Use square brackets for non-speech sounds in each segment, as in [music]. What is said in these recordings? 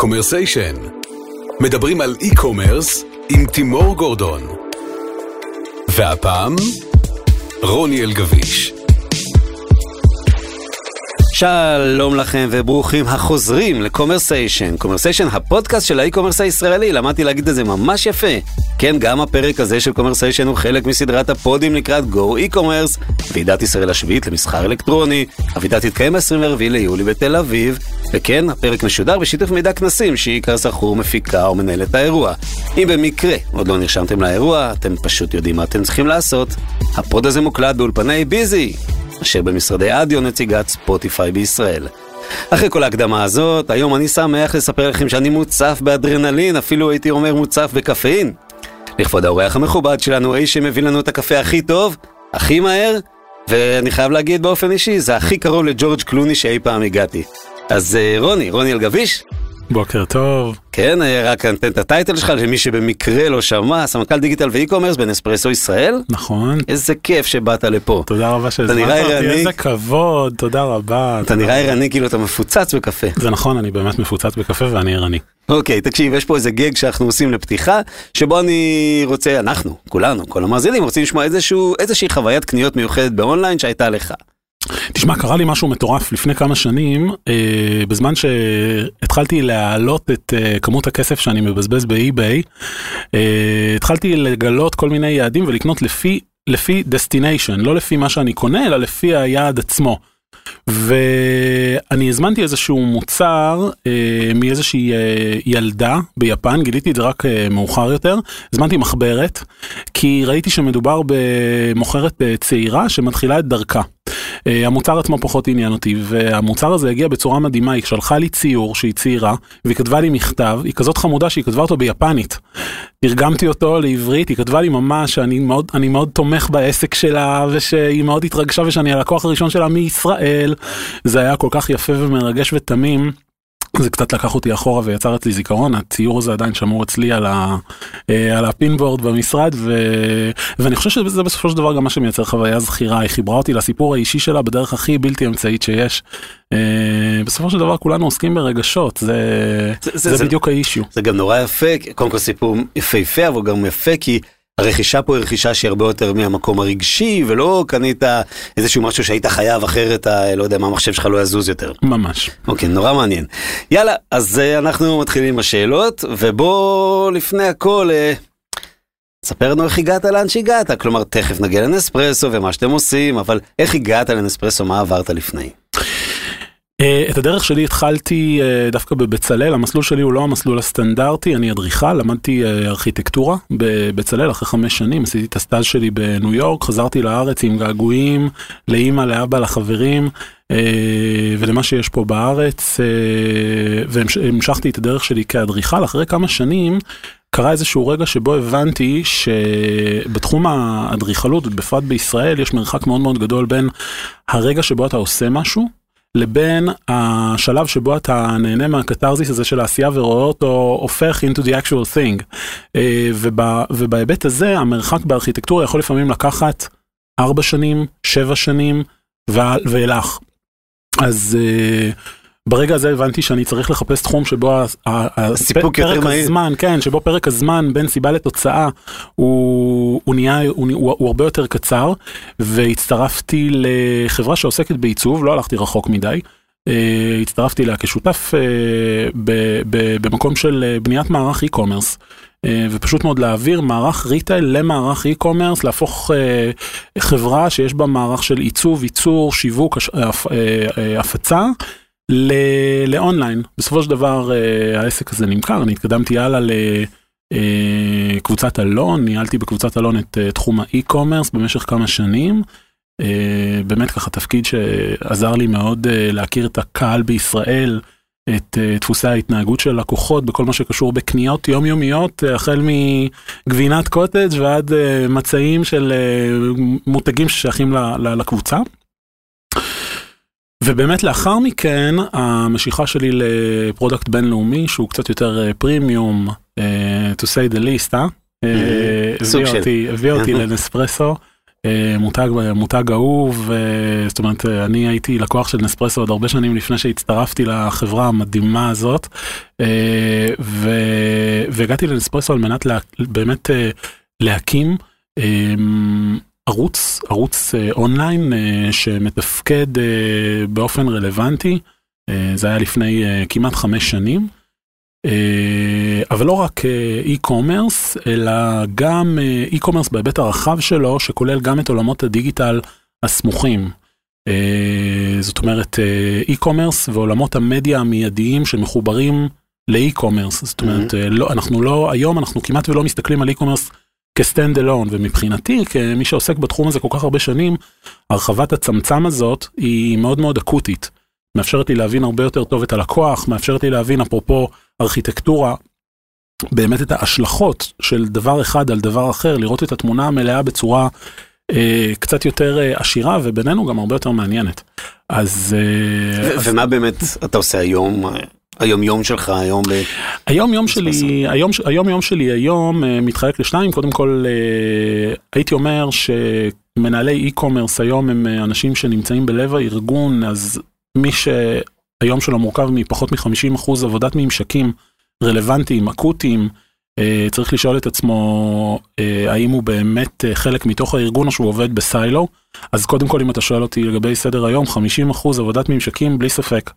קומרסיישן. מדברים על e-commerce עם תימור גורדון. והפעם, רוני אלגביש. שלום לכם וברוכים החוזרים לקומרסיישן. קומרסיישן הפודקאסט של ה e-commerce הישראלי, למדתי להגיד את זה ממש יפה. כן, גם הפרק הזה של קומרסיישן הוא חלק מסדרת הפודים לקראת Go e-commerce, ועידת ישראל השביעית למסחר אלקטרוני. הוועידה תתקיים ב-24 ליולי בתל אביב, וכן, הפרק משודר בשיתוף מידע כנסים, שהיא סחור מפיקה ומנהלת האירוע. אם במקרה עוד לא נרשמתם לאירוע, אתם פשוט יודעים מה אתם צריכים לעשות. הפוד הזה מוקלט באולפני ביזי, אשר במשרדי אדיו נציגת ספוטיפיי בישראל. אחרי כל ההקדמה הזאת, היום אני שמח לספר לכם שאני מוצף באדרנלין, אפילו הייתי אומר מוצף בקפאין. לכבוד האורח המכובד שלנו, איש שמביא לנו את הקפה הכי טוב, הכי מהר, ואני חייב להגיד באופן אישי, זה הכי קרוב לג'ורג' קלוני שאי פעם הגעתי. אז אה, רוני, רוני אלגביש, בוקר טוב. כן, אה, רק נתן את הטייטל שלך למי שבמקרה לא שמע, סמנכ"ל דיגיטל ואי-קומרס בנספרסו ישראל. נכון. איזה כיף שבאת לפה. תודה רבה שהזמנת אותי, ערני. איזה כבוד, תודה רבה. אתה נראה ערני כאילו אתה מפוצץ בקפה. זה נכון, אני באמת מפוצץ בקפה ואני ערני. אוקיי, תקשיב, יש פה איזה גג שאנחנו עושים לפתיחה, שבו אני רוצה, אנחנו, כולנו, כל המאזינים, רוצים לשמוע איזשהו, איזושהי חוויית קניות מיוחדת באונליין שהייתה לך. תשמע, קרה לי משהו מטורף לפני כמה שנים, אה, בזמן שהתחלתי להעלות את אה, כמות הכסף שאני מבזבז באי-ביי, אה, התחלתי לגלות כל מיני יעדים ולקנות לפי, לפי destination, לא לפי מה שאני קונה, אלא לפי היעד עצמו. ואני הזמנתי איזשהו מוצר אה, מאיזושהי אה, ילדה ביפן, גיליתי את זה רק אה, מאוחר יותר, הזמנתי מחברת, כי ראיתי שמדובר במוכרת אה, צעירה שמתחילה את דרכה. אה, המוצר עצמו פחות עניין אותי, והמוצר הזה הגיע בצורה מדהימה, היא שלחה לי ציור שהיא צעירה, והיא כתבה לי מכתב, היא כזאת חמודה שהיא כתבה אותו ביפנית. תרגמתי אותו לעברית, היא כתבה לי ממש שאני מאוד, אני מאוד תומך בעסק שלה, ושהיא מאוד התרגשה ושאני הלקוח הראשון שלה מישראל. זה היה כל כך יפה ומרגש ותמים. זה קצת לקח אותי אחורה ויצר אצלי זיכרון, הציור הזה עדיין שמור אצלי על, ה, אה, על הפינבורד במשרד, ו, ואני חושב שזה בסופו של דבר גם מה שמייצר חוויה זכירה, היא חיברה אותי לסיפור האישי שלה בדרך הכי בלתי אמצעית שיש. אה, בסופו של דבר כולנו עוסקים ברגשות, זה, זה- זה, זה- זה בדיוק האישיו. זה גם נורא יפה, קודם כל סיפור יפהפה, אבל גם יפה כי הרכישה פה היא רכישה שהיא הרבה יותר מהמקום הרגשי, ולא קנית איזשהו משהו שהיית חייב אחרת, ה- לא יודע מה המחשב שלך לא יזוז יותר. ממש. אוקיי, נורא מעניין. יאללה, אז אה, אנחנו מתחילים עם השאלות, ובוא לפני הכל, אה, ספר לנו איך הגעת לאן שהגעת. כלומר, תכף נגיע לנספרסו ומה שאתם עושים, אבל איך הגעת לנספרסו, מה עברת לפני? אה, את הדרך שלי התחלתי אה, דווקא בבצלאל, המסלול שלי הוא לא המסלול הסטנדרטי, אני אדריכל, למדתי אה, ארכיטקטורה בבצלאל אחרי חמש שנים, עשיתי את הסטאז' שלי בניו יורק, חזרתי לארץ עם געגועים לאימא, לאבא, לחברים ולמה שיש פה בארץ, והמשכתי את הדרך שלי כאדריכל, אחרי כמה שנים קרה איזשהו רגע שבו הבנתי שבתחום האדריכלות, בפרט בישראל, יש מרחק מאוד מאוד גדול בין הרגע שבו אתה עושה משהו, לבין השלב שבו אתה נהנה מהקתרזיס הזה של העשייה ורואה אותו הופך into the actual thing. אה, וב, ובהיבט הזה המרחק בארכיטקטורה יכול לפעמים לקחת ארבע שנים, שבע שנים ו- ואילך. אז אה, ברגע הזה הבנתי שאני צריך לחפש תחום שבו הסיפוק יותר מהיר. הזמן, כן, שבו פרק הזמן בין סיבה לתוצאה הוא, הוא נהיה, הוא, הוא, הוא הרבה יותר קצר, והצטרפתי לחברה שעוסקת בעיצוב, לא הלכתי רחוק מדי. אה, הצטרפתי אליה כשותף ב- ב- במקום של אה, בניית מערך e-commerce. ופשוט מאוד להעביר מערך retail למערך e-commerce, להפוך אה, חברה שיש בה מערך של עיצוב, ייצור, שיווק, הש- הפ- אה, אה, הפצה. לאונליין. בסופו של דבר אה, העסק הזה נמכר, אני התקדמתי הלאה לקבוצת אלון, ניהלתי בקבוצת אלון את אה, תחום ה e-commerce במשך כמה שנים. אה, באמת ככה תפקיד שעזר לי מאוד אה, להכיר את הקהל בישראל, את אה, דפוסי ההתנהגות של לקוחות בכל מה שקשור בקניות יומיומיות, אה, החל מגבינת קוטג' ועד אה, מצעים של אה, מותגים ששייכים לקבוצה. ובאמת לאחר מכן המשיכה שלי ל product בינלאומי שהוא קצת יותר premium, to say the least, אה? אה, סוג הביא של. אותי- הביא אותי לנספרסו. אה, מותג, מותג אהוב, אה, זאת אומרת, אה, אני הייתי לקוח של נספרסו עוד הרבה שנים לפני שהצטרפתי לחברה המדהימה הזאת, אה, ו, והגעתי לנספרסו על מנת לה, באמת אה, להקים אה, ערוץ, ערוץ אה, אונליין אה, שמתפקד אה, באופן רלוונטי, זה היה לפני כמעט חמש שנים. אבל לא רק e-commerce, אלא גם e-commerce בהיבט הרחב שלו, שכולל גם את עולמות הדיגיטל הסמוכים. זאת אומרת, e-commerce ועולמות המדיה המיידיים שמחוברים ל-e-commerce. זאת אומרת, mm-hmm. לא, אנחנו לא, היום אנחנו כמעט ולא מסתכלים על e-commerce כסטנד אלון, ומבחינתי, כמי שעוסק בתחום הזה כל כך הרבה שנים, הרחבת הצמצם הזאת היא מאוד מאוד אקוטית. מאפשרת לי להבין הרבה יותר טוב את הלקוח, מאפשרת לי להבין, אפרופו ארכיטקטורה, באמת את ההשלכות של דבר אחד על דבר אחר, לראות את התמונה המלאה בצורה אה, קצת יותר אה, עשירה ובינינו גם הרבה יותר מעניינת. אז... אה, אז... ומה באמת אתה עושה היום? היום יום שלך היום ב... היום יום שלי היום היום יום שלי היום מתחלק לשניים קודם כל uh, הייתי אומר שמנהלי e-commerce היום הם אנשים שנמצאים בלב הארגון אז מי שהיום שלו מורכב מפחות מ-50% עבודת ממשקים רלוונטיים, אקוטיים, אה, צריך לשאול את עצמו אה, האם הוא באמת אה, חלק מתוך הארגון או שהוא עובד בסיילו. אז קודם כל אם אתה שואל אותי לגבי סדר היום, 50% עבודת ממשקים בלי ספק.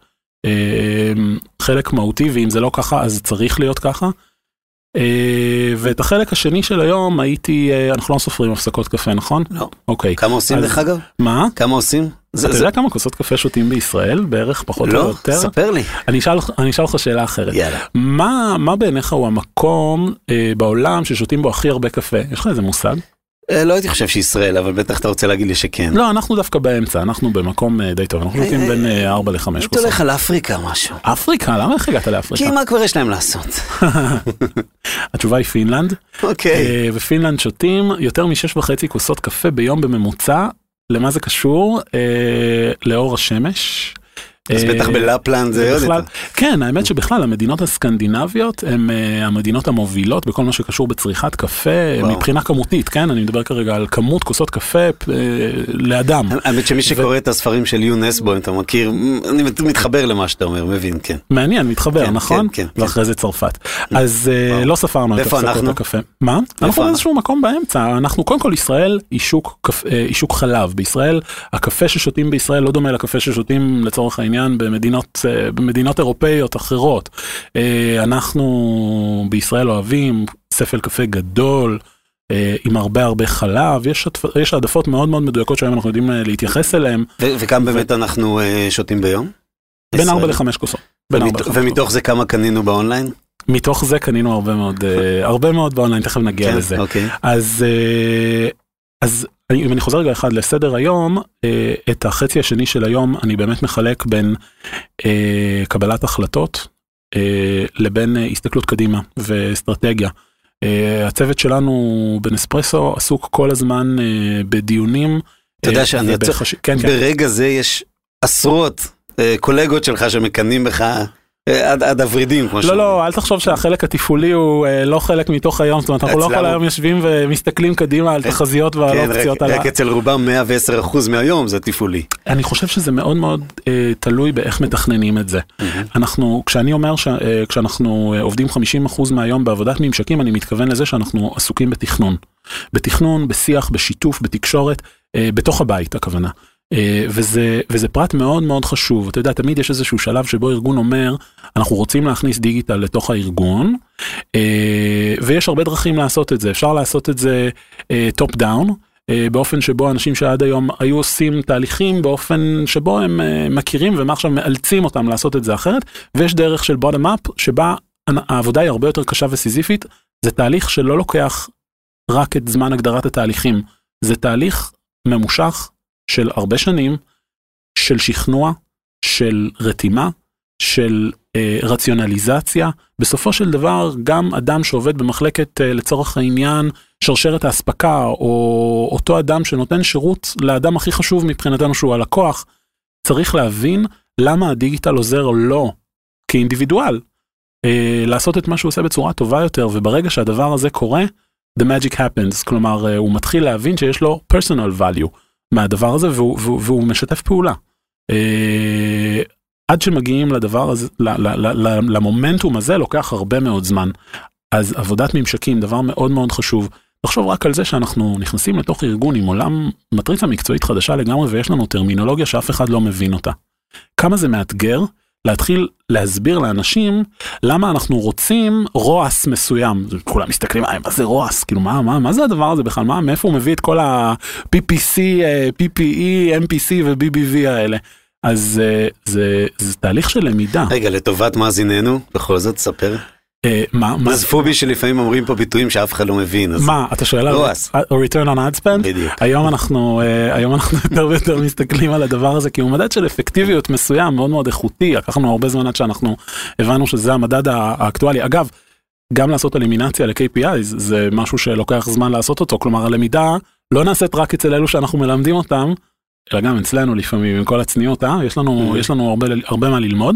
חלק מהותי ואם זה לא ככה אז צריך להיות ככה. ואת החלק השני של היום הייתי, אנחנו לא סופרים הפסקות קפה נכון? לא. אוקיי. כמה עושים דרך אגב? מה? כמה עושים? אתה. יודע כמה כוסות קפה שותים בישראל בערך פחות לא, או יותר? לא, ספר לי. אני אשאל, אותך שאלה אחרת. יאללה. מה, מה בעיניך הוא המקום אה, בעולם ששותים בו הכי הרבה קפה? יש לך איזה מושג? אה, לא הייתי חושב שישראל, אבל בטח אתה רוצה להגיד לי שכן. לא, אנחנו דווקא באמצע, אנחנו במקום אה, די טוב, אנחנו שותים בין 4 ל-5 כוסות. אתה הולך על אפריקה משהו. אפריקה? למה איך הגעת לאפריקה? כי מה כבר יש להם לעשות? [laughs] התשובה היא פינלנד. אוקיי. אה, ופינלנד שותים יותר משש וחצי כוסות קפה ביום בממוצע. למה זה קשור? לאור השמש. אז בטח אה, בלפלנד זה עוד יותר. כן, האמת שבכלל המדינות הסקנדינביות הן אה, המדינות המובילות בכל מה שקשור בצריכת קפה מבחינה כמותית, כן? אני מדבר כרגע על כמות כוסות קפה אה, לאדם. האמת שמי שקורא את הספרים של יונסבו, אתה מכיר, אני מתחבר למה שאתה אומר, מבין, כן. מעניין, מתחבר, כן, נכון? כן, כן. ואחרי זה צרפת. אז לא ספרנו את הפסקות הקפה. מה? אנחנו באיזשהו מקום באמצע, אנחנו קודם כל ישראל היא שוק חלב. בישראל, הקפה ששותים בישראל לא דומה לקפה ששותים לצורך העניין. העניין במדינות, אה, במדינות אירופאיות אחרות. אה, אנחנו בישראל אוהבים ספל קפה גדול. אה, עם הרבה הרבה חלב, יש, יש העדפות מאוד מאוד מדויקות שהיום אנחנו יודעים להתייחס אליהן. וכמה באמת אנחנו שותים ביום? בין 4 ל-5 כוסות. ומתוך זה כמה קנינו באונליין? מתוך זה קנינו הרבה מאוד, הרבה מאוד באונליין, תכף נגיע כן, לזה. אוקיי. אז, אז אם אני חוזר רגע אחד לסדר היום, אה, את החצי השני של היום אני באמת מחלק בין אה, קבלת החלטות אה, לבין הסתכלות קדימה ואסטרטגיה. הצוות שלנו בנספרסו עסוק כל הזמן בדיונים. אתה יודע שאני צריך, כן, כן. ברגע זה יש עשרות קולגות שלך שמקנאים בך אה, עד הוורידים כמו שאומרים. לא לא אל תחשוב שהחלק התפעולי הוא אה, לא חלק מתוך היום זאת אומרת אנחנו לא כל היום יושבים ומסתכלים קדימה על תחזיות ועל כן, אופציות. רק אצל רובם 110% מהיום זה תפעולי. אני חושב שזה מאוד מאוד אה, תלוי באיך מתכננים את זה. אנחנו כשאני אומר כשאנחנו עובדים 50% מהיום בעבודת ממשקים אני מתכוון לזה שאנחנו עסוקים בתכנון. בתכנון בשיח בשיתוף בתקשורת בתוך הבית הכוונה. אה, וזה וזה פרט מאוד מאוד חשוב. אתה יודע תמיד יש איזשהו שלב שבו ארגון אומר אנחנו רוצים להכניס דיגיטל לתוך הארגון אה, ויש הרבה דרכים לעשות את זה. אפשר לעשות את זה top down. באופן שבו אנשים שעד היום היו עושים תהליכים באופן שבו הם אה, מכירים ומה עכשיו מאלצים אותם לעשות את זה אחרת ויש דרך של bottom up שבה העבודה היא הרבה יותר קשה וסיזיפית. זה תהליך שלא לוקח רק את זמן הגדרת התהליכים. זה תהליך ממושך של הרבה שנים של שכנוע, של רתימה, של אה, רציונליזציה. בסופו של דבר גם אדם שעובד במחלקת אה, לצורך העניין שרשרת האספקה או אותו אדם שנותן שירות לאדם הכי חשוב מבחינתנו שהוא הלקוח, צריך להבין למה הדיגיטל עוזר לו כאינדיבידואל אה, לעשות את מה שהוא עושה בצורה טובה יותר. וברגע שהדבר הזה קורה the magic happens, כלומר הוא מתחיל להבין שיש לו personal value מהדבר הזה והוא, והוא, והוא משתף פעולה. עד שמגיעים לדבר הזה, למומנטום הזה לוקח הרבה מאוד זמן. אז עבודת ממשקים דבר מאוד מאוד חשוב. תחשוב רק על זה שאנחנו נכנסים לתוך ארגון עם עולם מטריצה מקצועית חדשה לגמרי ויש לנו טרמינולוגיה שאף אחד לא מבין אותה. כמה זה מאתגר להתחיל להסביר לאנשים למה אנחנו רוצים רועס מסוים. כולם מסתכלים, מה זה רועס? כאילו מה, מה, מה זה הדבר הזה בכלל? מה, מאיפה הוא מביא את כל ה-PPC, PPE, MPC ו-BBV האלה? אז זה, זה, זה תהליך של למידה. רגע, לטובת מאזיננו, בכל זאת, ספר. אה, מה, מה, עזבו בי שלפעמים אומרים פה ביטויים שאף אחד לא מבין. מה, אתה שואל על רועס. return on ad spend? בדיוק. היום אנחנו, אה, היום אנחנו [laughs] יותר ויותר מסתכלים על הדבר הזה כי הוא מדד של אפקטיביות מסוים מאוד מאוד איכותי, לקחנו הרבה זמן עד שאנחנו הבנו שזה המדד האקטואלי. אגב, גם לעשות אלימינציה ל-KPI זה משהו שלוקח זמן לעשות אותו, כלומר הלמידה לא נעשית רק אצל אלו שאנחנו מלמדים אותם, אלא גם אצלנו לפעמים עם כל הצניעות, אה? יש לנו, יש לנו הרבה, הרבה מה ללמוד.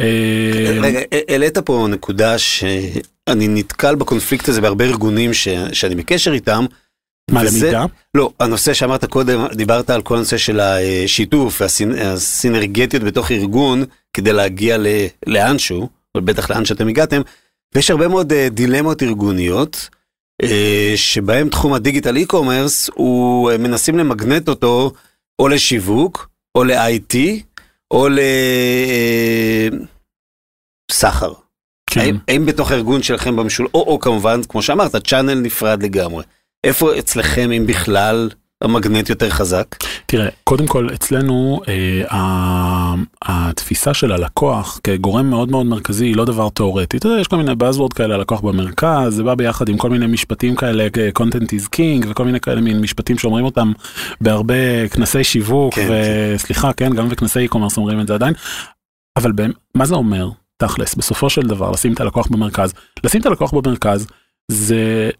אה, רגע, העלית פה נקודה שאני נתקל בקונפליקט הזה בהרבה ארגונים ש, שאני בקשר איתם. מה למידה? לא, הנושא שאמרת קודם, דיברת על כל הנושא של השיתוף והסינרגטיות בתוך ארגון כדי להגיע ל, לאנשהו, בטח לאן שאתם הגעתם, ויש הרבה מאוד אה, דילמות ארגוניות. אה, שבהם תחום הדיגיטל אי-קומרס הוא מנסים למגנט אותו או לשיווק או ל-IT או לסחר. כן. האם, האם בתוך הארגון שלכם במשול, או, או כמובן, כמו שאמרת, צ'אנל נפרד לגמרי. איפה אצלכם, אם בכלל, המגנט יותר חזק? תראה, קודם כל אצלנו אה, התפיסה של הלקוח כגורם מאוד מאוד מרכזי היא לא דבר תאורטי. אתה יודע, יש כל מיני buzzword כאלה, לקוח במרכז, זה בא ביחד עם כל מיני משפטים כאלה, content is king וכל מיני כאלה מין משפטים שאומרים אותם בהרבה כנסי שיווק, כן, וסליחה, כן, גם בכנסי e-commerce אומרים את זה עדיין. אבל מה זה אומר, תכלס, בסופו של דבר, לשים את הלקוח במרכז? לשים את הלקוח במרכז זה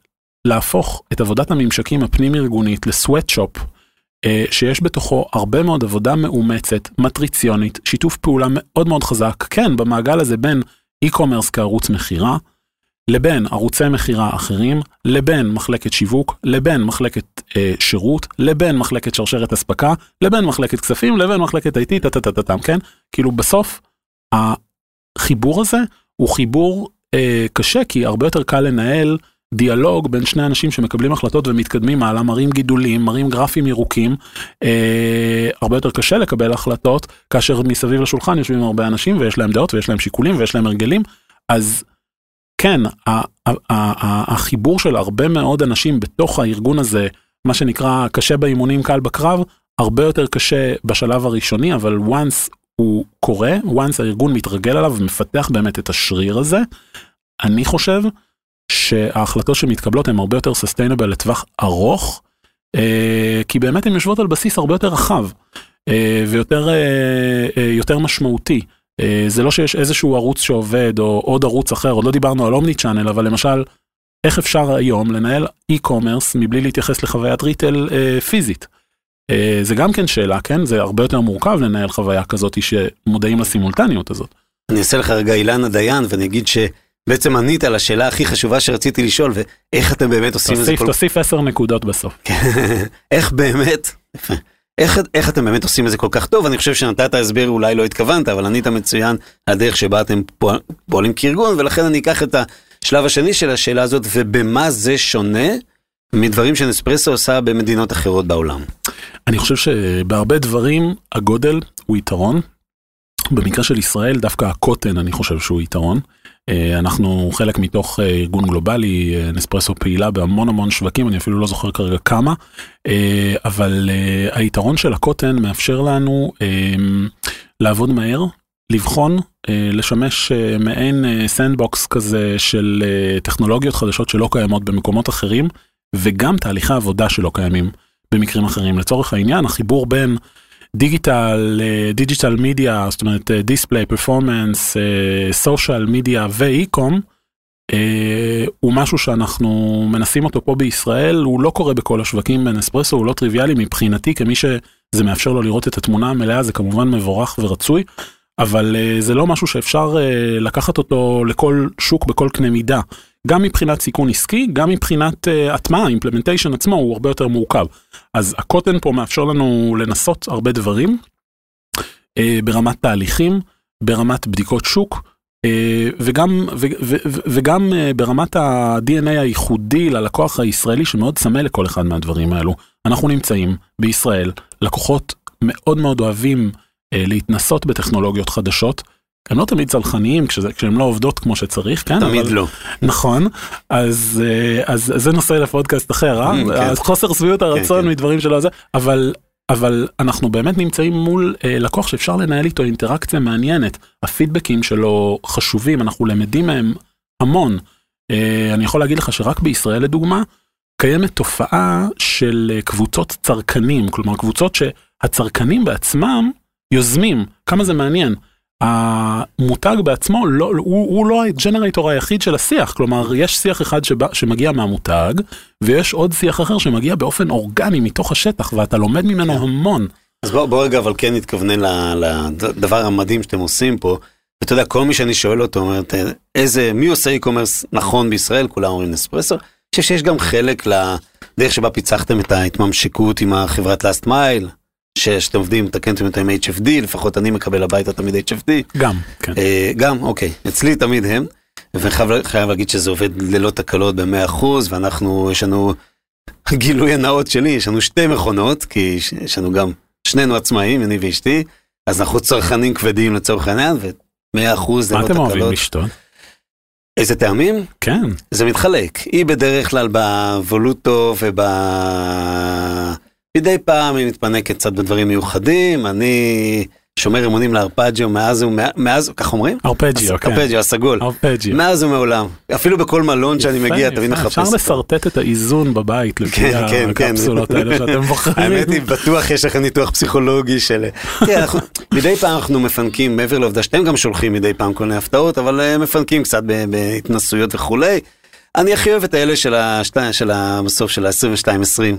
להפוך את עבודת הממשקים הפנים ארגונית לסוואטשופ אה, שיש בתוכו הרבה מאוד עבודה מאומצת, מטריציונית, שיתוף פעולה מאוד מאוד חזק, כן, במעגל הזה בין e-commerce כערוץ מכירה, לבין ערוצי מכירה אחרים, לבין מחלקת שיווק, לבין מחלקת אה, שירות, לבין מחלקת שרשרת אספקה, לבין מחלקת כספים, לבין מחלקת IT, טה-טה-טה-טם, כן? כאילו בסוף החיבור הזה הוא חיבור אה, קשה, כי הרבה יותר קל לנהל דיאלוג בין שני אנשים שמקבלים החלטות ומתקדמים הלאה, מראים גידולים, מראים גרפים ירוקים. אה, הרבה יותר קשה לקבל החלטות כאשר מסביב לשולחן יושבים הרבה אנשים ויש להם דעות ויש להם שיקולים ויש להם הרגלים. אז כן, החיבור של הרבה מאוד אנשים בתוך הארגון הזה, מה שנקרא קשה באימונים קל בקרב, הרבה יותר קשה בשלב הראשוני, אבל once הוא קורה, once הארגון מתרגל עליו ומפתח באמת את השריר הזה, אני חושב שההחלטות שמתקבלות הן הרבה יותר סוסטיינבל לטווח ארוך, אה, כי באמת הן יושבות על בסיס הרבה יותר רחב אה, ויותר אה, יותר משמעותי. זה לא שיש איזשהו ערוץ שעובד או עוד ערוץ אחר, עוד לא דיברנו על אומני צ'אנל, אבל למשל, איך אפשר היום לנהל e-commerce מבלי להתייחס לחוויית ריטל פיזית? זה גם כן שאלה, כן? זה הרבה יותר מורכב לנהל חוויה כזאת שמודעים לסימולטניות הזאת. אני אעשה לך רגע אילנה דיין ואני אגיד ש... בעצם ענית על השאלה הכי חשובה שרציתי לשאול, ואיך אתם באמת עושים תוסיף, את זה כל... תוסיף עשר נקודות בסוף. [laughs] איך באמת, איך, איך אתם באמת עושים את זה כל כך טוב? אני חושב שנתת הסבר, אולי לא התכוונת, אבל ענית מצוין על הדרך שבה אתם פועל, פועלים כארגון, ולכן אני אקח את השלב השני של השאלה הזאת, ובמה זה שונה מדברים שנספרסו עושה במדינות אחרות בעולם. אני חושב שבהרבה דברים הגודל הוא יתרון. במקרה של ישראל דווקא הקוטן אני חושב שהוא יתרון. אה, אנחנו חלק מתוך אה, ארגון גלובלי, אה, נספרסו פעילה בהמון המון שווקים, אני אפילו לא זוכר כרגע כמה, אבל היתרון של הקוטן מאפשר לנו לעבוד מהר, לבחון, לשמש מעין sandbox כזה של טכנולוגיות חדשות שלא קיימות במקומות אחרים, וגם תהליכי עבודה שלא קיימים במקרים אחרים. לצורך העניין, החיבור בין דיגיטל, דיגיטל מדיה, זאת אומרת דיספליי, פרפורמנס, סושיאל מדיה ואי-קום, הוא משהו שאנחנו מנסים אותו פה בישראל, הוא לא קורה בכל השווקים בנספרסו, הוא לא טריוויאלי מבחינתי כמי שזה מאפשר לו לראות את התמונה המלאה, זה כמובן מבורך ורצוי, אבל uh, זה לא משהו שאפשר לקחת אותו לכל שוק בכל קנה מידה, גם מבחינת סיכון עסקי, גם מבחינת uh, הטמעה, אימפלמנטיישן עצמו הוא הרבה יותר מורכב. אז הקוטן פה מאפשר לנו לנסות הרבה דברים, uh, ברמת תהליכים, ברמת בדיקות שוק, uh, וגם, ו, ו, ו, וגם uh, ברמת ה-DNA הייחודי ללקוח הישראלי שמאוד צמא לכל אחד מהדברים האלו. אנחנו נמצאים בישראל, לקוחות מאוד מאוד אוהבים uh, להתנסות בטכנולוגיות חדשות. הם לא תמיד צלחניים כשהן לא עובדות כמו שצריך, כן? תמיד אבל, לא. נכון, אז, אה, אז זה נושא לפודקאסט אחר, אה? Mm, כן. אז חוסר שביעות הרצון כן. מדברים שלא זה, אבל, אבל אנחנו באמת נמצאים מול אה, לקוח שאפשר לנהל איתו אינטראקציה מעניינת, הפידבקים שלו חשובים, אנחנו למדים מהם המון. אה, אני יכול להגיד לך שרק בישראל לדוגמה, קיימת תופעה של אה, קבוצות צרכנים, כלומר קבוצות שהצרכנים בעצמם יוזמים, כמה זה מעניין. המותג בעצמו לא, הוא, הוא לא הג'נרייטור היחיד של השיח, כלומר יש שיח אחד שבא, שמגיע מהמותג ויש עוד שיח אחר שמגיע באופן אורגני מתוך השטח ואתה לומד ממנו המון. אז בוא, בוא רגע אבל כן נתכוונן לדבר המדהים שאתם עושים פה. ואתה יודע, כל מי שאני שואל אותו, אומר, "ת- איזה, מי עושה e-commerce נכון בישראל? כולם אומרים נספרסו. אני חושב שיש גם חלק לדרך שבה פיצחתם את ההתממשקות עם החברת last mile, שאתם עובדים, תקנתם אותה עם HFD, לפחות אני מקבל הביתה תמיד HFD. גם, כן. אה, גם, אוקיי, אצלי תמיד הם, וחייב חייב להגיד שזה עובד ללא תקלות ב-100%, ואנחנו, יש לנו, גילוי הנאות שלי, יש לנו שתי מכונות, כי יש- לנו גם, שנינו עצמאים, אני ואשתי, אז אנחנו צרכנים כבדים לצורך העניין, ו-100% זה מה לא אתם אוהבים תקלות. לשתות? איזה טעמים? כן, זה מתחלק. היא בדרך כלל בוולוטו וב... מדי פעם היא מתפנקת קצת בדברים מיוחדים, אני שומר אמונים לארפג'יו מאז הוא, מאז, כך אומרים? ארפג'יו, כן. ארפג'יו, הסגול. ארפג'יו. מאז ומעולם. אפילו בכל מלון שאני מגיע. תמיד מחפש. אפשר. לשרטט את האיזון בבית לפי כן, כן, כן. הקפסולות האלה שאתם [laughs] בוחרים. האמת היא, בטוח יש לכם ניתוח פסיכולוגי של... אנחנו- מדי פעם אנחנו מפנקים, מעבר לעובדה שאתם גם שולחים מדי פעם כל מיני הפתעות, אבל אה, מפנקים קצת ב- בהתנסויות וכולי. אני הכי אוהב את האלה של השתי- של המסוף של ה-22-20.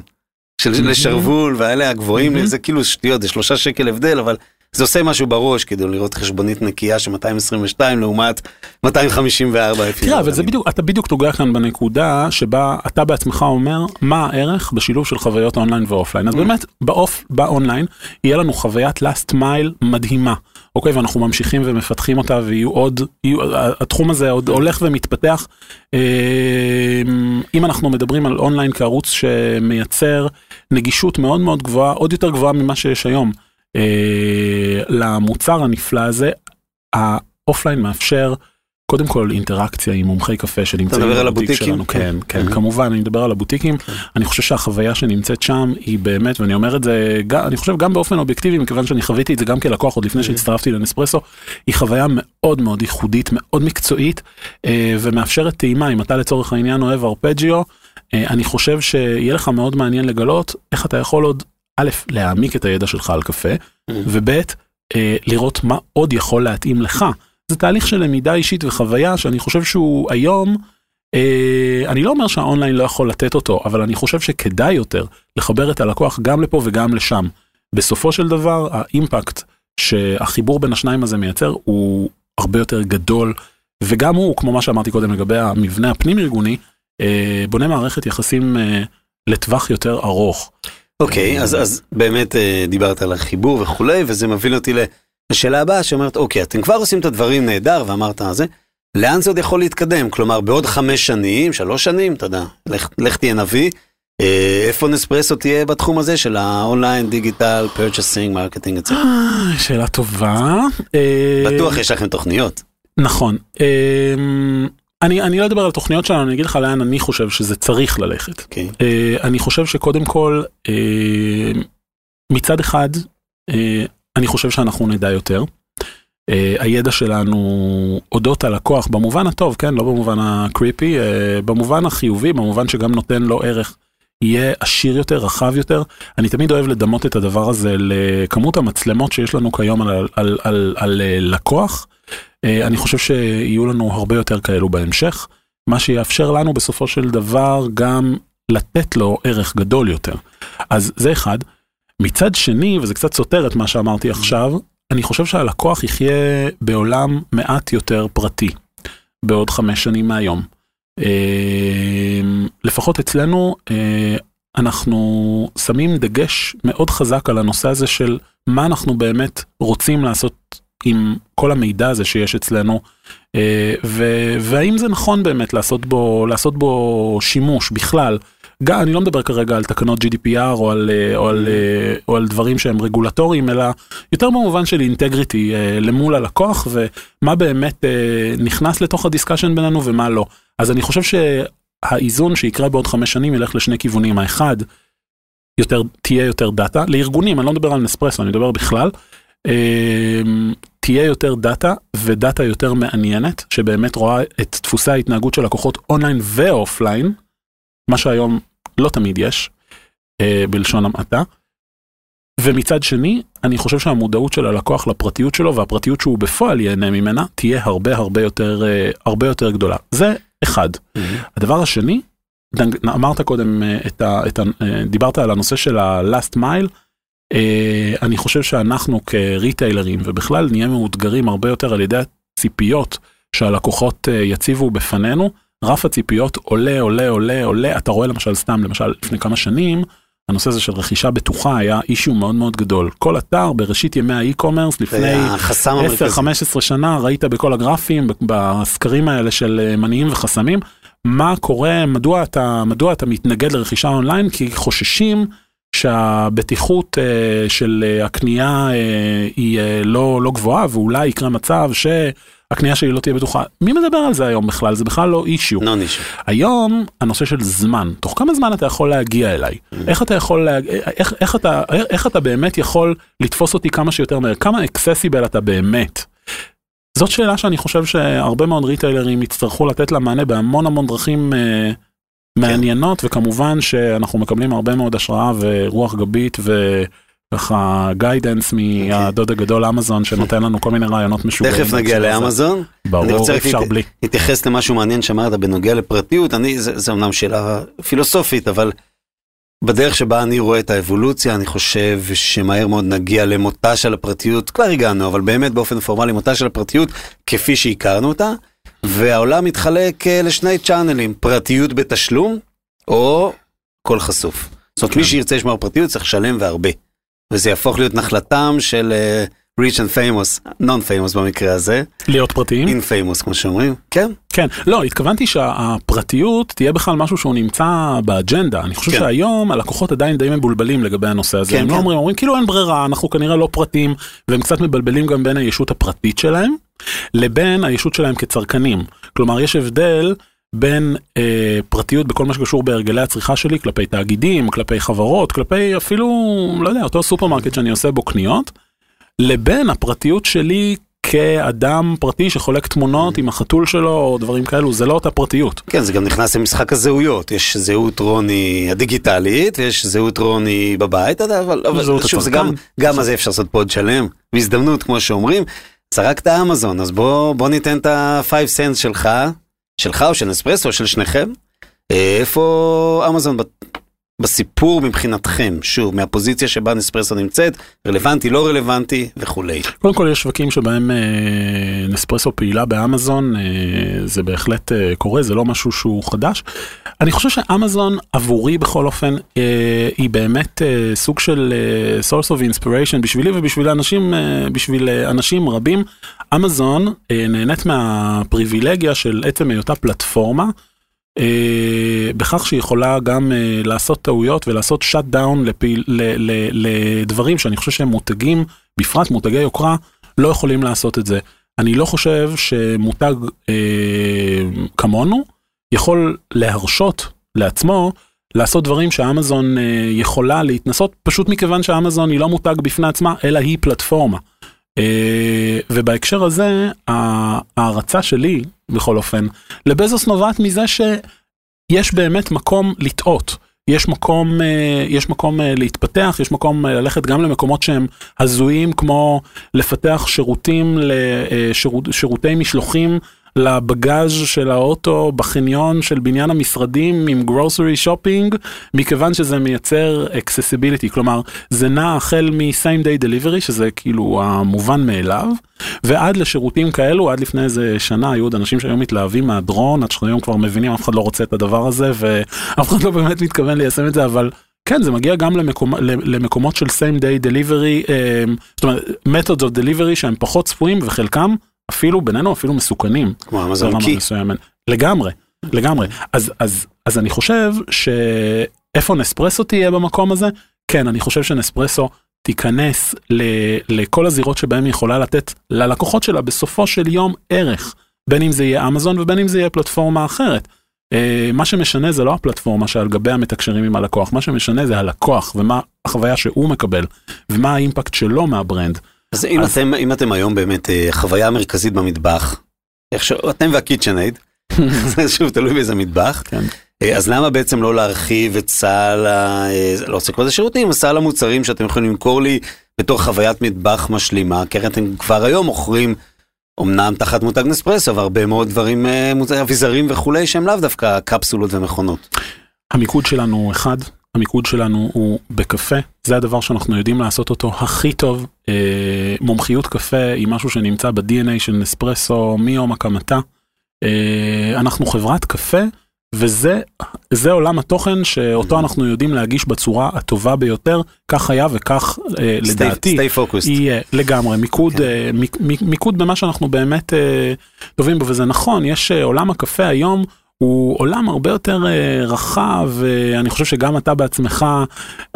של לשרוול, והאלה הגבוהים, מהמם. זה כאילו שטויות, זה שלושה שקל הבדל, אבל זה עושה משהו בראש, כדי לראות חשבונית נקייה של 222 לעומת 254. תראה, אבל זה בדיוק, אתה בדיוק נוגע כאן בנקודה שבה אתה בעצמך אומר מה הערך בשילוב של חוויות online ו offline. אז באמת, באוף, באונליין, יהיה לנו חוויית last mile מדהימה. אוקיי, ואנחנו ממשיכים ומפתחים אותה ויהיו עוד, יהיו, התחום הזה עוד הולך ומתפתח. אה, אם אנחנו מדברים על אונליין כערוץ שמייצר נגישות מאוד מאוד גבוהה, עוד יותר גבוהה ממה שיש היום, אה, למוצר הנפלא הזה, ה offline מאפשר קודם כל אינטראקציה עם מומחי קפה שנמצאים מדבר על בבוטיק הבוטיקים? שלנו, כן, כן, Mhm. כמובן, אני מדבר על הבוטיקים, אני חושב שהחוויה שנמצאת שם היא באמת, ואני אומר את זה, גם- אני חושב גם באופן אובייקטיבי, מכיוון שאני חוויתי את זה גם כלקוח עוד לפני שהצטרפתי לנספרסו, היא חוויה מאוד מאוד ייחודית, מאוד מקצועית, אה, ומאפשרת טעימה, אם אתה לצורך העניין אוהב ארפג'יו, אה, אני חושב שיהיה לך מאוד מעניין לגלות איך אתה יכול עוד, א', להעמיק את הידע שלך על קפה, וב', אה, לראות מה עוד יכול להתאים לך. זה תהליך של למידה אישית וחוויה שאני חושב שהוא היום, אה, אני לא אומר שהאונליין לא יכול לתת אותו, אבל אני חושב שכדאי יותר לחבר את הלקוח גם לפה וגם לשם. בסופו של דבר, האימפקט שהחיבור בין השניים הזה מייצר הוא הרבה יותר גדול, וגם הוא, כמו מה שאמרתי קודם לגבי המבנה הפנים ארגוני, אה, בונה מערכת יחסים אה, לטווח יותר ארוך. אוקיי, אז, אז באמת אה, דיברת על החיבור וכולי, וזה מוביל אותי לשאלה הבאה שאומרת, אוקיי, אתם כבר עושים את הדברים נהדר, ואמרת זה, לאן זה עוד יכול להתקדם? כלומר, בעוד חמש שנים, שלוש שנים, אתה יודע, לך, לך תהיה נביא, אה, איפה נספרסו תהיה בתחום הזה של ה online, digital, purchasing, marketing, etc. אה, שאלה טובה. אה, בטוח יש לכם תוכניות. נכון. אמ, אני, אני לא אדבר על תוכניות שלנו, אני אגיד לך לאן אני חושב שזה צריך ללכת. אוקיי. אה, אני חושב שקודם כל, אה, מצד אחד, אה, אני חושב שאנחנו נדע יותר. אה, הידע שלנו אודות הלקוח, במובן הטוב, כן? לא במובן ה creepy, אה, במובן החיובי, במובן שגם נותן לו ערך, יהיה עשיר יותר, רחב יותר. אני תמיד אוהב לדמות את הדבר הזה לכמות המצלמות שיש לנו כיום על, על, על, על, על אה, לקוח. אה, אני חושב שיהיו לנו הרבה יותר כאלו בהמשך, מה שיאפשר לנו בסופו של דבר גם לתת לו ערך גדול יותר. אז זה אחד. מצד שני, וזה קצת סותר את מה שאמרתי עכשיו, אני חושב שהלקוח יחיה בעולם מעט יותר פרטי, בעוד חמש שנים מהיום. אה, לפחות אצלנו אה, אנחנו שמים דגש מאוד חזק על הנושא הזה של מה אנחנו באמת רוצים לעשות עם כל המידע הזה שיש אצלנו, אה, ו- והאם זה נכון באמת לעשות בו, לעשות בו שימוש בכלל. גם, אני לא מדבר כרגע על תקנות GDPR או על, אה, או על, אה, או על דברים שהם רגולטוריים, אלא יותר במובן של אינטגריטי למול הלקוח ומה באמת נכנס לתוך ה discussion בינינו ומה לא. אז אני חושב שהאיזון שיקרה בעוד חמש שנים ילך לשני כיוונים. האחד, יותר, תהיה יותר data, לארגונים, אני לא מדבר על נספרסו, אני מדבר בכלל. תהיה יותר data ו data יותר מעניינת שבאמת רואה את דפוסי ההתנהגות של לקוחות online ו offline, מה שהיום לא תמיד יש, אה, בלשון המעטה. ומצד שני, אני חושב שהמודעות של הלקוח לפרטיות שלו והפרטיות שהוא בפועל ייהנה ממנה, תהיה הרבה הרבה יותר, אה, הרבה יותר גדולה. זה אחד. Mm-hmm. הדבר השני, אמרת קודם, אה, את ה, את ה, אה, דיברת על הנושא של ה-last mile, אה, אני חושב שאנחנו כריטיילרים ובכלל נהיה מאותגרים הרבה יותר על ידי הציפיות שהלקוחות אה, יציבו בפנינו. רף הציפיות עולה עולה עולה עולה. אתה רואה למשל סתם למשל לפני כמה שנים הנושא הזה של רכישה בטוחה היה אישיו מאוד מאוד גדול. כל אתר בראשית ימי האי-קומרס לפני 10-15 שנה ראית בכל הגרפים בסקרים האלה של אה, מניעים וחסמים מה קורה מדוע אתה מדוע אתה מתנגד לרכישה אונליין? כי חוששים. שהבטיחות uh, של uh, הקנייה uh, היא uh, לא, לא גבוהה ואולי יקרה מצב שהקנייה שלי לא תהיה בטוחה. מי מדבר על זה היום בכלל? זה בכלל לא אישיו. לא אישיו. היום הנושא של זמן, תוך כמה זמן אתה יכול להגיע אליי? Mm. איך אתה יכול, לה... איך, איך, אתה, איך אתה באמת יכול לתפוס אותי כמה שיותר מהר? כמה accessible אתה באמת? זאת שאלה שאני חושב שהרבה מאוד retailerים יצטרכו לתת לה מענה בהמון המון דרכים. Uh, מעניינות וכמובן שאנחנו מקבלים הרבה מאוד השראה ורוח גבית וככה guidance מהדוד הגדול אמזון שנותן לנו כל מיני רעיונות משוגעים. תכף נגיע לאמזון. ברור, אפשר בלי. להתייחס למשהו מעניין שאמרת בנוגע לפרטיות, אני, זה, אמנם שאלה פילוסופית, אבל בדרך שבה אני רואה את האבולוציה, אני חושב שמהר מאוד נגיע למותה של הפרטיות, כבר הגענו, אבל באמת באופן פורמלי מותה של הפרטיות כפי שהכרנו אותה. והעולם מתחלק אה, לשני צ'אנלים, פרטיות בתשלום, או קול חשוף. זאת אומרת, מי כן. שירצה לשמור פרטיות צריך לשלם והרבה. וזה יהפוך להיות נחלתם של uh, rich and famous, non famous במקרה הזה. להיות פרטיים? in famous כמו שאומרים, כן. כן, לא, התכוונתי שהפרטיות תהיה בכלל משהו שהוא נמצא באג'נדה. אני חושב כן. שהיום הלקוחות עדיין די מבולבלים לגבי הנושא הזה. כן, הם לא כן. לא אומרים, אומרים כאילו אין ברירה, אנחנו כנראה לא פרטים, והם קצת מבלבלים גם בין הישות הפרטית שלהם. לבין הישות שלהם כצרכנים. כלומר, יש הבדל בין אה, פרטיות בכל מה שקשור בהרגלי הצריכה שלי כלפי תאגידים, כלפי חברות, כלפי אפילו, לא יודע, אותו סופרמרקט שאני עושה בו קניות, לבין הפרטיות שלי כאדם פרטי שחולק תמונות עם החתול שלו או דברים כאלו, זה לא אותה פרטיות. כן, זה גם נכנס למשחק הזהויות, יש זהות רוני הדיגיטלית ויש זהות רוני בבית, אבל, אבל שוב, זה גם, גם על זה אפשר לעשות פוד שלם, בהזדמנות כמו שאומרים. זרקת אמזון, אז בוא, בוא ניתן את ה-5 סנט שלך, שלך או של נספרסו או של שניכם. אה, איפה אמזון בסיפור מבחינתכם, שוב, מהפוזיציה שבה נספרסו נמצאת, רלוונטי, לא רלוונטי וכולי. קודם כל יש שווקים שבהם אה, נספרסו פעילה באמזון, אה, זה בהחלט אה, קורה, זה לא משהו שהוא חדש. אני חושב שאמזון עבורי בכל אופן אה, היא באמת אה, סוג של אה, source of inspiration בשבילי ובשביל אנשים, אה, בשביל אה, אנשים רבים. אמזון אה, נהנית מהפריבילגיה של עצם היותה פלטפורמה. אה, בכך שהיא יכולה גם אה, לעשות טעויות ולעשות ל, ל, לדברים שאני חושב שהם מותגים, בפרט מותגי יוקרה, לא יכולים לעשות את זה. אני לא חושב שמותג אה, כמונו יכול להרשות לעצמו לעשות דברים שאמזון אה, יכולה להתנסות, פשוט מכיוון שאמזון היא לא מותג בפני עצמה, אלא היא פלטפורמה. אה, ובהקשר הזה, ההערצה שלי, בכל אופן, לבזוס נובעת מזה שיש באמת מקום לטעות. יש מקום, אה, יש מקום אה, להתפתח, יש מקום ללכת גם למקומות שהם הזויים, כמו לפתח שירותים, לשירותי משלוחים לבגאז' של האוטו בחניון של בניין המשרדים עם גרוסרי שופינג, מכיוון שזה מייצר accessibility, כלומר זה נע החל מ-same day delivery, שזה כאילו המובן מאליו, ועד לשירותים כאלו, עד לפני איזה שנה היו עוד אנשים שהיו מתלהבים מהדרון, עד שהיום כבר מבינים, אף אחד לא רוצה את הדבר הזה, ואף אחד לא באמת מתכוון ליישם את זה, אבל כן, זה מגיע גם למקומ... למקומות של same day delivery, אה, זאת אומרת, methods of delivery שהם פחות צפויים וחלקם אפילו בינינו אפילו מסוכנים. כמו אמזון קי. לגמרי, לגמרי. אז, אז, אז אני חושב שאיפה נספרסו תהיה במקום הזה? כן, אני חושב שנספרסו תיכנס ל, לכל הזירות שבהם היא יכולה לתת ללקוחות שלה בסופו של יום ערך, בין אם זה יהיה אמזון ובין אם זה יהיה פלטפורמה אחרת. אה, מה שמשנה זה לא הפלטפורמה שעל גביה מתקשרים עם הלקוח, מה שמשנה זה הלקוח ומה החוויה שהוא מקבל ומה האימפקט שלו מהברנד. אז אם. אתם, אם אתם היום באמת אה, חוויה מרכזית במטבח, איך ש... אתם והקיצ'נייד, [laughs] זה שוב תלוי באיזה מטבח, כן. אה, אז למה בעצם לא להרחיב את סל, ה... לא רוצה לקרוא לזה שירותים, סל המוצרים שאתם יכולים למכור לי בתור חוויית מטבח משלימה, כי אתם כבר היום מוכרים אמנם תחת מותג נספרסו, אבל הרבה מאוד דברים, אה, אביזרים וכולי, שהם לאו דווקא קפסולות ומכונות. המיקוד שלנו הוא אחד, המיקוד שלנו הוא בקפה, זה הדבר שאנחנו יודעים לעשות אותו הכי טוב. אה, מומחיות קפה היא משהו שנמצא ב-DNA של נספרסו מיום הקמתה. אה, אנחנו חברת קפה וזה זה עולם התוכן שאותו אנחנו יודעים להגיש בצורה הטובה ביותר, כך היה וכך אה, לדעתי יהיה לגמרי מיקוד, כן. אה, מיק, מיקוד במה שאנחנו באמת אה, טובים בו, וזה נכון, יש אה, עולם הקפה היום. הוא עולם הרבה יותר uh, רחב, ואני חושב שגם אתה בעצמך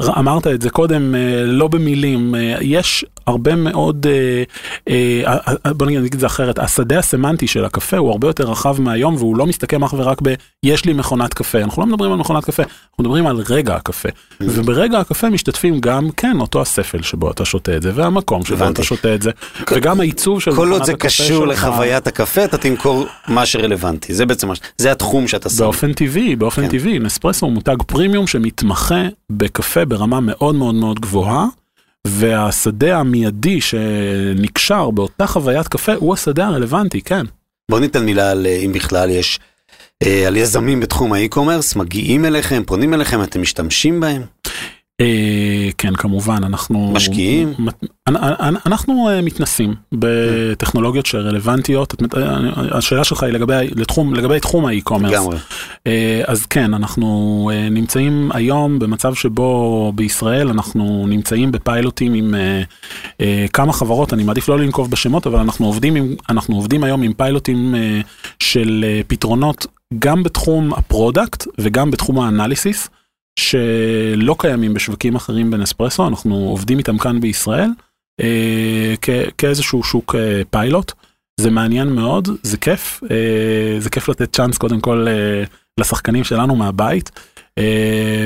אמרת את זה קודם, uh, לא במילים, יש הרבה מאוד, uh, uh, בוא נגיד את זה אחרת, השדה הסמנטי של הקפה הוא הרבה יותר רחב מהיום, והוא לא מסתכם אך ורק ב, יש לי מכונת קפה, אנחנו לא מדברים על מכונת קפה, אנחנו מדברים על רגע הקפה, mm-hmm. וברגע הקפה משתתפים גם, כן, אותו הספל שבו אתה שותה את זה, והמקום שבו אתה שותה את זה, וגם העיצוב של מכונת הקפה שלך. כל עוד זה קשור לחוויית הקפה, אתה תמכור מה שרלוונטי, זה בעצם, זה התחום. התחום שאתה שם. באופן טבעי, באופן כן. טבעי, נספרסו הוא מותג פרימיום שמתמחה בקפה ברמה מאוד מאוד מאוד גבוהה. והשדה המיידי שנקשר באותה חוויית קפה הוא השדה הרלוונטי, כן. בוא ניתן מילה על אם בכלל יש, אה, על יזמים בתחום האי-קומרס, מגיעים אליכם, פונים אליכם, אתם משתמשים בהם? אה, כן כמובן אנחנו משקיעים? אנחנו אה, מתנסים בטכנולוגיות שרלוונטיות. השאלה שלך היא לגבי לתחום לגבי תחום האי-קומרס אה, אז כן אנחנו נמצאים היום במצב שבו בישראל אנחנו נמצאים בפיילוטים עם כמה חברות אני מעדיף לא לנקוב בשמות אבל אנחנו עובדים עם אנחנו עובדים היום עם פיילוטים של פתרונות גם בתחום ה product וגם בתחום ה analysis. שלא קיימים בשווקים אחרים בנספרסו, אנחנו עובדים איתם כאן בישראל אה, כאיזשהו שוק אה, פיילוט. זה מעניין מאוד, זה כיף, אה, זה כיף לתת chance קודם כל אה, לשחקנים שלנו מהבית. Uh,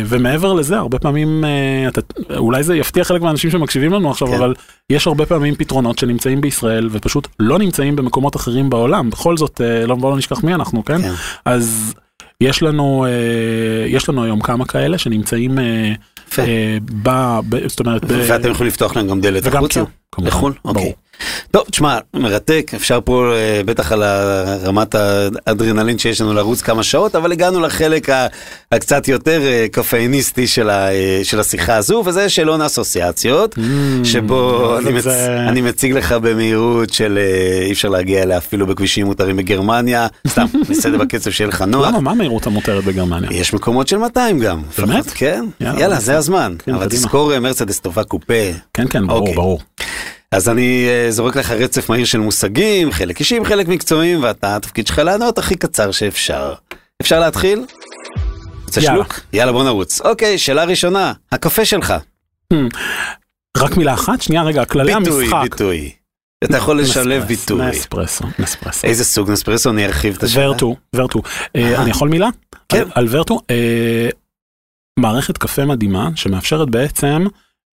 ומעבר לזה הרבה פעמים uh, אתה, אולי זה יפתיע חלק מהאנשים שמקשיבים לנו עכשיו כן. אבל יש הרבה פעמים פתרונות שנמצאים בישראל ופשוט לא נמצאים במקומות אחרים בעולם בכל זאת uh, לא בוא לא נשכח מי אנחנו כן, כן. אז יש לנו אה, יש לנו היום כמה כאלה שנמצאים אה, אה, ב... זאת אומרת... ואתם יכולים לפתוח להם גם דלת החוצה? לחו"ל? אוקיי. טוב, תשמע, מרתק, אפשר פה אה, בטח על רמת האדרנלין שיש לנו לרוץ כמה שעות, אבל הגענו לחלק הקצת יותר אה, קפאיניסטי של, ה, אה, של השיחה הזו, וזה שאלון אסוציאציות, mm, שבו אני, מצ... זה... אני מציג לך במהירות של אי אפשר להגיע אליה אפילו בכבישים מותרים בגרמניה, סתם, [laughs] נסתדר בקצב שיהיה לך נוח. למה, מה המהירות המותרת בגרמניה? יש מקומות של 200 גם. באמת? כן, יאללה, יאללה זה הזמן, כן, אבל תזכור מרצדס טובה קופה. כן, כן, ברור, אוקיי. ברור. אז אני אה, זורק לך רצף מהיר של מושגים, חלק אישיים, חלק מקצועיים, ואתה, התפקיד שלך לענות הכי קצר שאפשר. אפשר להתחיל? רוצה שלוק? יאללה בוא נרוץ. אוקיי, שאלה ראשונה, הקפה שלך. Hmm. רק מילה אחת? שנייה רגע, כללי המשחק. ביטוי, ביטוי. אתה יכול לשלב ביטוי. נספרסו, נספרסו. איזה סוג נספרסו? אני ארחיב את השאלה. ורטו, ורטו. אה, אני יכול מילה? כן. על ורטו. אה, מערכת קפה מדהימה שמאפשרת בעצם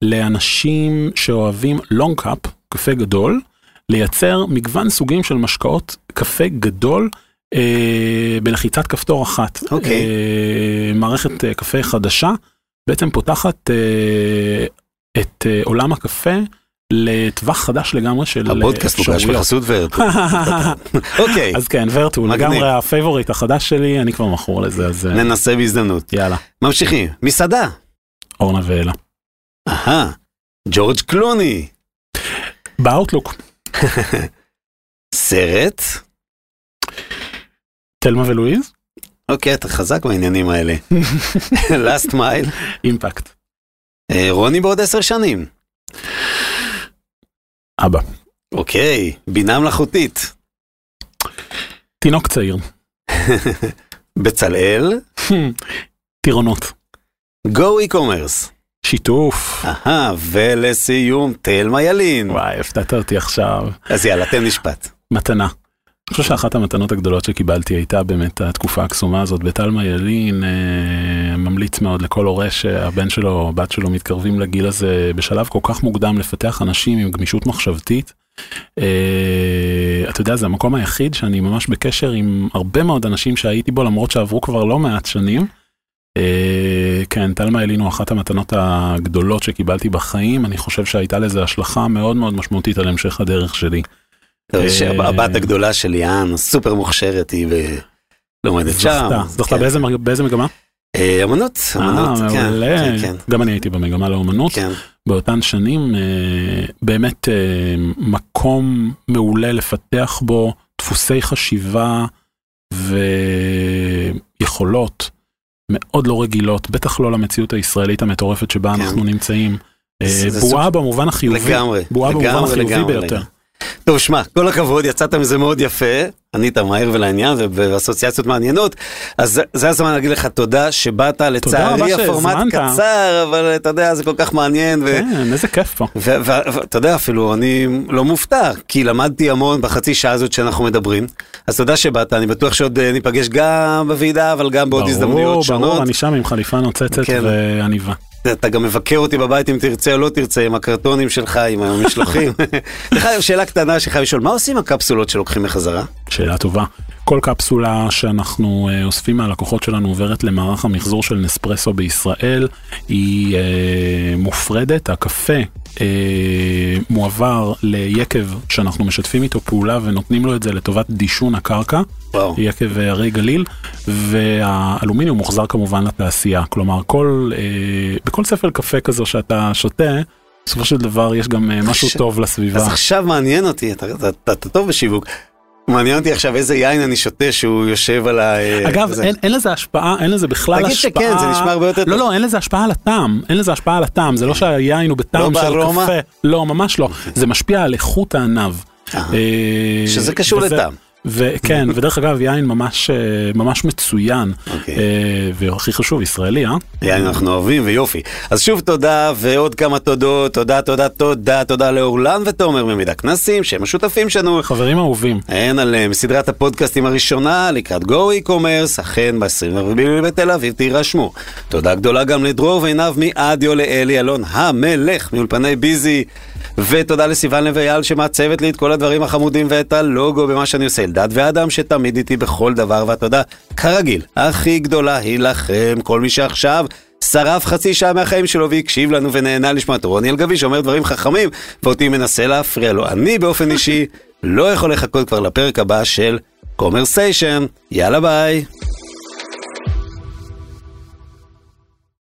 לאנשים שאוהבים לונג קאפ, קפה גדול, לייצר מגוון סוגים של משקאות קפה גדול אה, בלחיצת כפתור אחת. אוקיי. אה, מערכת אה, קפה חדשה בעצם פותחת את עולם הקפה לטווח חדש לגמרי של הפודקאסט אפשרויות. בחסות ורטואו. [laughs] אוקיי, אז כן, ורטואו מגניב. לגמרי ה favorite החדש שלי, אני כבר מכור לזה, אז ננסה בהזדמנות. יאללה, ממשיכים, מסעדה. אורנה ואלה. אהה, ג'ורג' קלוני. באאוטלוק, [laughs] סרט. תלמה ולואיז, אוקיי, אתה חזק בעניינים האלה. [laughs] last mile. impact. רוני בעוד עשר שנים. אבא. אוקיי, בינה מלאכותית. תינוק צעיר. [laughs] בצלאל. טירונות. Go e-commerce. שיתוף. אהה, ולסיום, תלמה ילין. וואי, הפתעת אותי עכשיו. אז יאללה, תן משפט. מתנה. אני חושב שאחת המתנות הגדולות שקיבלתי הייתה באמת התקופה הקסומה הזאת בתלמה ילין. אה, ממליץ מאוד לכל הורה שהבן שלו או הבת שלו מתקרבים לגיל הזה בשלב כל כך מוקדם לפתח אנשים עם גמישות מחשבתית. אה, אתה יודע, זה המקום היחיד שאני ממש בקשר עם הרבה מאוד אנשים שהייתי בו למרות שעברו כבר לא מעט שנים. אה, כן, תלמה הוא אחת המתנות הגדולות שקיבלתי בחיים, אני חושב שהייתה לזה השלכה מאוד מאוד משמעותית על המשך הדרך שלי. אה, שהבת הגדולה של ליאן, סופר מוכשרת, היא ולומדת שם. זכתה, כן. באיזה מג- באיזה מגמה? אה, אמנות, אמנות, אה, כן, מעולה. כן, כן, גם אני הייתי במגמה לאומנות. כן. באותן שנים, באמת מקום מעולה לפתח בו דפוסי חשיבה ויכולות מאוד לא רגילות, בטח לא למציאות הישראלית המטורפת שבה כן. אנחנו נמצאים. אה, בועה סוג- במובן החיובי, לגמרי, בועה במובן לגמרי, החיובי לגמרי, ביותר. לגמרי. טוב, שמע, כל הכבוד, יצאת מזה מאוד יפה, ענית מהר ולעניין ו- ואסוציאציות מעניינות, אז זה- הזמן להגיד לך תודה שבאת, לצערי הפורמט. קצר, אבל אתה יודע, זה כל כך מעניין, כן, איזה כיף פה. ואתה יודע, אפילו אני לא מופתע, כי למדתי המון בחצי שעה הזאת שאנחנו מדברים, אז תודה שבאת, אני בטוח שעוד אה, ניפגש גם בוועידה, אבל גם בעוד הזדמנויות ברור, שונות. ברור, אני שם עם חליפה נוצצת כן. ועניבה. אתה גם מבקר אותי בבית אם תרצה או לא תרצה, עם הקרטונים שלך, עם המשלוחים. [laughs] אגב, שאלה קטנה שחייב לשאול, מה עושים הקפסולות שלוקחים בחזרה? שאלה טובה. כל קפסולה שאנחנו אה, אוספים מהלקוחות שלנו עוברת למערך המחזור של נספרסו בישראל. היא אה, מופרדת, הקפה אה, מועבר ליקב שאנחנו משתפים איתו פעולה ונותנים לו את זה לטובת דישון הקרקע, וואו. יקב אה, הרי גליל, והאלומיניום מוחזר כמובן לתעשייה. כלומר, כל, אה, בכל ספל קפה כזו שאתה שותה, בסופו של דבר יש גם אה, משהו טוב לסביבה. אז עכשיו מעניין אותי, אתה- אתה אתה- אתה טוב בשיווק. מעניין אותי עכשיו איזה יין אני שותה שהוא יושב על ה... אגב, זה. אין, אין לזה השפעה, אין לזה בכלל תגיד השפעה. שכן, זה נשמע הרבה יותר לא, טוב. לא, אין לזה השפעה על הטעם, אין לזה השפעה על הטעם, זה לא שהיין הוא בטעם לא של בארומה? קפה. לא, ממש לא. זה משפיע על איכות הענב. אה, אה, שזה קשור וזה- לטעם. וכן, ודרך אגב, יין ממש, אה, ממש מצוין, אוקיי. אה, והכי חשוב, ישראלי, אה? יין אנחנו אוהבים ויופי. אז שוב תודה ועוד כמה תודות, תודה, תודה, תודה, תודה לאורלן ותומר ממידע כנסים, שהם השותפים שלנו. חברים אהובים. הן על אה, מסדרת הפודקאסטים הראשונה לקראת גו אי-קומרס, אכן ב-24 ביולי בתל אביב תירשמו. תודה גדולה גם לדרור ועינב מאדיו לאלי אלון המלך מאולפני ביזי. ותודה לסיון לב אייל שמעצבת לי את כל הדברים החמודים ואת הלוגו במה שאני עושה. אלדד ואדם שתמיד איתי בכל דבר, והתודה, כרגיל, הכי גדולה היא לכם, כל מי שעכשיו שרף חצי שעה מהחיים שלו והקשיב לנו ונהנה לשמוע את רוני אלגבי שאומר דברים חכמים ואותי מנסה להפריע לו. אני באופן אישי לא יכול לחכות כבר לפרק הבא של קומרסיישן. יאללה ביי.